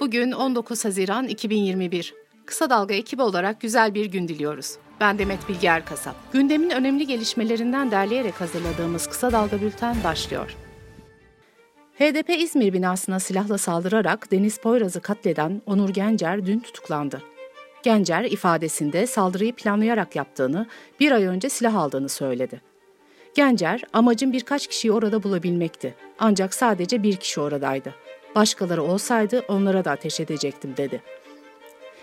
Bugün 19 Haziran 2021. Kısa Dalga ekibi olarak güzel bir gün diliyoruz. Ben Demet Bilge Erkasap. Gündemin önemli gelişmelerinden derleyerek hazırladığımız Kısa Dalga Bülten başlıyor. HDP İzmir binasına silahla saldırarak Deniz Poyraz'ı katleden Onur Gencer dün tutuklandı. Gencer ifadesinde saldırıyı planlayarak yaptığını, bir ay önce silah aldığını söyledi. Gencer, amacım birkaç kişiyi orada bulabilmekti. Ancak sadece bir kişi oradaydı. Başkaları olsaydı onlara da ateş edecektim dedi.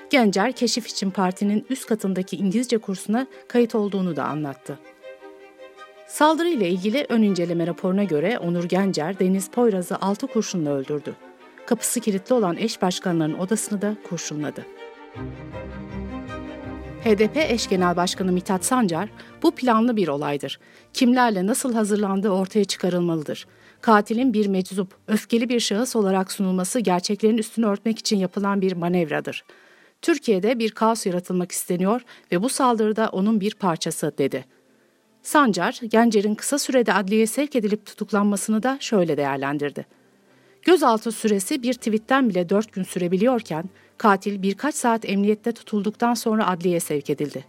Gencer, keşif için partinin üst katındaki İngilizce kursuna kayıt olduğunu da anlattı. Saldırı ile ilgili ön inceleme raporuna göre Onur Gencer, Deniz Poyraz'ı altı kurşunla öldürdü. Kapısı kilitli olan eş başkanların odasını da kurşunladı. HDP eş genel başkanı Mithat Sancar, bu planlı bir olaydır. Kimlerle nasıl hazırlandığı ortaya çıkarılmalıdır. Katilin bir meczup, öfkeli bir şahıs olarak sunulması gerçeklerin üstünü örtmek için yapılan bir manevradır. Türkiye'de bir kaos yaratılmak isteniyor ve bu saldırıda onun bir parçası dedi. Sancar, Gencer'in kısa sürede adliyeye sevk edilip tutuklanmasını da şöyle değerlendirdi. Gözaltı süresi bir tweetten bile dört gün sürebiliyorken katil birkaç saat emniyette tutulduktan sonra adliyeye sevk edildi.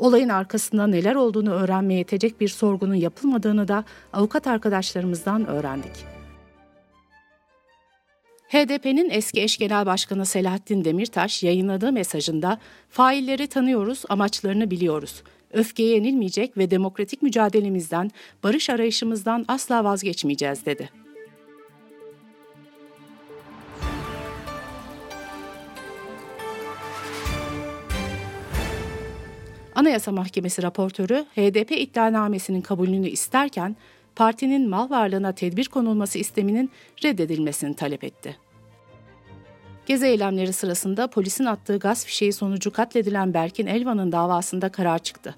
Olayın arkasında neler olduğunu öğrenmeye yetecek bir sorgunun yapılmadığını da avukat arkadaşlarımızdan öğrendik. HDP'nin eski eş genel başkanı Selahattin Demirtaş yayınladığı mesajında failleri tanıyoruz, amaçlarını biliyoruz. Öfkeye yenilmeyecek ve demokratik mücadelemizden, barış arayışımızdan asla vazgeçmeyeceğiz dedi. Anayasa Mahkemesi raportörü HDP iddianamesinin kabulünü isterken partinin mal varlığına tedbir konulması isteminin reddedilmesini talep etti. Gezi eylemleri sırasında polisin attığı gaz fişeği sonucu katledilen Berkin Elvan'ın davasında karar çıktı.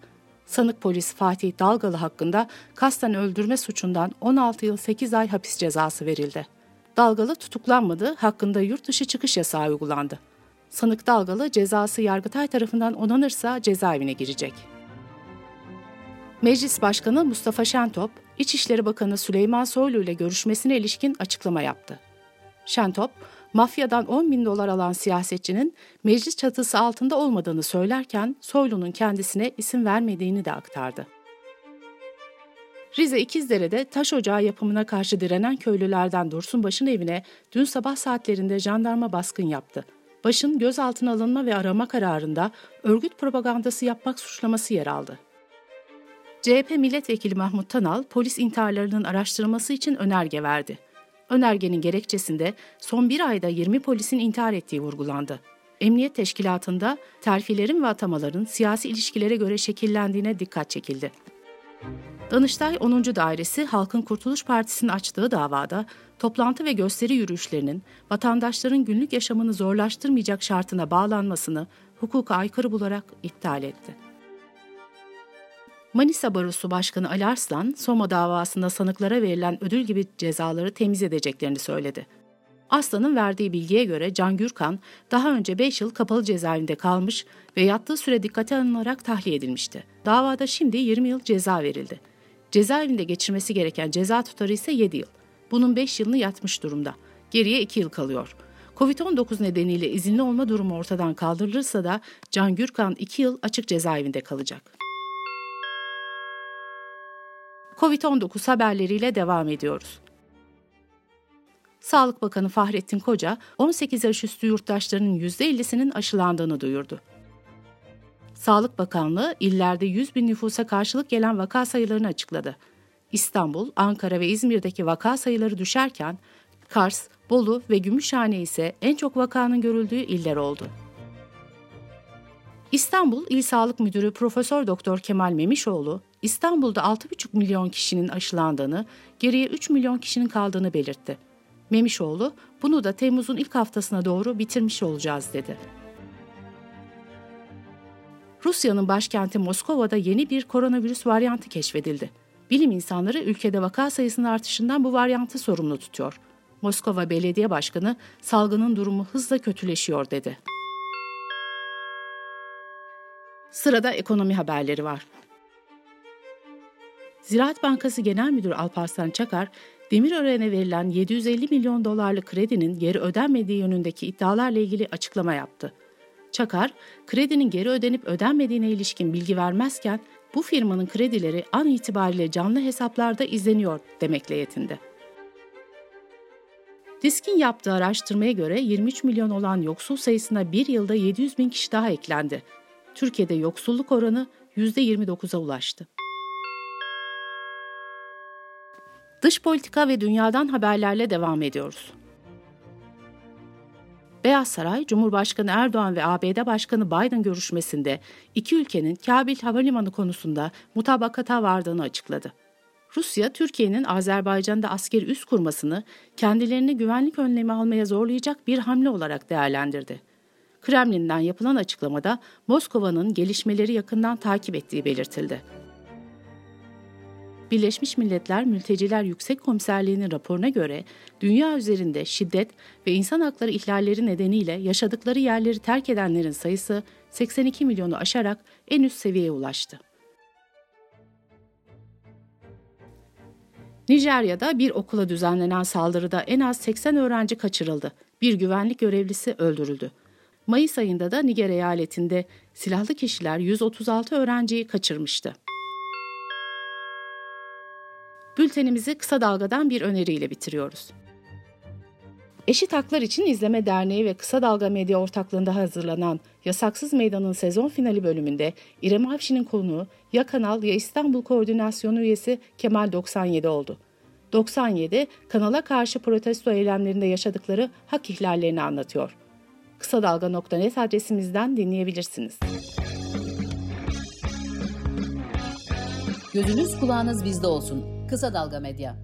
Sanık polis Fatih Dalgalı hakkında kasten öldürme suçundan 16 yıl 8 ay hapis cezası verildi. Dalgalı tutuklanmadı, hakkında yurt dışı çıkış yasağı uygulandı. Sanık Dalgalı cezası Yargıtay tarafından onanırsa cezaevine girecek. Meclis Başkanı Mustafa Şentop, İçişleri Bakanı Süleyman Soylu ile görüşmesine ilişkin açıklama yaptı. Şentop, mafyadan 10 bin dolar alan siyasetçinin meclis çatısı altında olmadığını söylerken Soylu'nun kendisine isim vermediğini de aktardı. Rize İkizdere'de taş ocağı yapımına karşı direnen köylülerden Dursunbaş'ın evine dün sabah saatlerinde jandarma baskın yaptı. Baş'ın gözaltına alınma ve arama kararında örgüt propagandası yapmak suçlaması yer aldı. CHP milletvekili Mahmut Tanal, polis intiharlarının araştırılması için önerge verdi. Önergenin gerekçesinde son bir ayda 20 polisin intihar ettiği vurgulandı. Emniyet teşkilatında terfilerin ve atamaların siyasi ilişkilere göre şekillendiğine dikkat çekildi. Danıştay 10. Dairesi Halkın Kurtuluş Partisi'nin açtığı davada toplantı ve gösteri yürüyüşlerinin vatandaşların günlük yaşamını zorlaştırmayacak şartına bağlanmasını hukuka aykırı bularak iptal etti. Manisa Barosu Başkanı Ali Arslan, Soma davasında sanıklara verilen ödül gibi cezaları temiz edeceklerini söyledi. Aslan'ın verdiği bilgiye göre Can Gürkan daha önce 5 yıl kapalı cezaevinde kalmış ve yattığı süre dikkate alınarak tahliye edilmişti. Davada şimdi 20 yıl ceza verildi. Cezaevinde geçirmesi gereken ceza tutarı ise 7 yıl. Bunun 5 yılını yatmış durumda. Geriye 2 yıl kalıyor. Covid-19 nedeniyle izinli olma durumu ortadan kaldırılırsa da Can Gürkan 2 yıl açık cezaevinde kalacak. Covid-19 haberleriyle devam ediyoruz. Sağlık Bakanı Fahrettin Koca, 18 yaş üstü yurttaşlarının %50'sinin aşılandığını duyurdu. Sağlık Bakanlığı illerde 100 bin nüfusa karşılık gelen vaka sayılarını açıkladı. İstanbul, Ankara ve İzmir'deki vaka sayıları düşerken Kars, Bolu ve Gümüşhane ise en çok vakanın görüldüğü iller oldu. İstanbul İl Sağlık Müdürü Profesör Doktor Kemal Memişoğlu, İstanbul'da 6,5 milyon kişinin aşılandığını, geriye 3 milyon kişinin kaldığını belirtti. Memişoğlu, bunu da Temmuz'un ilk haftasına doğru bitirmiş olacağız dedi. Rusya'nın başkenti Moskova'da yeni bir koronavirüs varyantı keşfedildi. Bilim insanları ülkede vaka sayısının artışından bu varyantı sorumlu tutuyor. Moskova Belediye Başkanı salgının durumu hızla kötüleşiyor dedi. Sırada ekonomi haberleri var. Ziraat Bankası Genel Müdürü Alparslan Çakar, Demirören'e verilen 750 milyon dolarlık kredinin geri ödenmediği yönündeki iddialarla ilgili açıklama yaptı. Çakar, kredinin geri ödenip ödenmediğine ilişkin bilgi vermezken bu firmanın kredileri an itibariyle canlı hesaplarda izleniyor demekle yetindi. Disk'in yaptığı araştırmaya göre 23 milyon olan yoksul sayısına bir yılda 700 bin kişi daha eklendi. Türkiye'de yoksulluk oranı %29'a ulaştı. Dış politika ve dünyadan haberlerle devam ediyoruz. Beyaz Saray, Cumhurbaşkanı Erdoğan ve ABD Başkanı Biden görüşmesinde iki ülkenin Kabil Havalimanı konusunda mutabakata vardığını açıkladı. Rusya, Türkiye'nin Azerbaycan'da askeri üs kurmasını kendilerini güvenlik önlemi almaya zorlayacak bir hamle olarak değerlendirdi. Kremlin'den yapılan açıklamada Moskova'nın gelişmeleri yakından takip ettiği belirtildi. Birleşmiş Milletler Mülteciler Yüksek Komiserliği'nin raporuna göre dünya üzerinde şiddet ve insan hakları ihlalleri nedeniyle yaşadıkları yerleri terk edenlerin sayısı 82 milyonu aşarak en üst seviyeye ulaştı. Nijerya'da bir okula düzenlenen saldırıda en az 80 öğrenci kaçırıldı. Bir güvenlik görevlisi öldürüldü. Mayıs ayında da Niger eyaletinde silahlı kişiler 136 öğrenciyi kaçırmıştı. Bültenimizi kısa dalgadan bir öneriyle bitiriyoruz. Eşit Haklar İçin İzleme Derneği ve Kısa Dalga Medya ortaklığında hazırlanan Yasaksız Meydan'ın sezon finali bölümünde İrem Avşin'in konuğu ya Kanal ya İstanbul Koordinasyonu üyesi Kemal 97 oldu. 97, kanala karşı protesto eylemlerinde yaşadıkları hak ihlallerini anlatıyor. Kısa Dalga.net adresimizden dinleyebilirsiniz. Gözünüz kulağınız bizde olsun. Kısa Dalga Medya.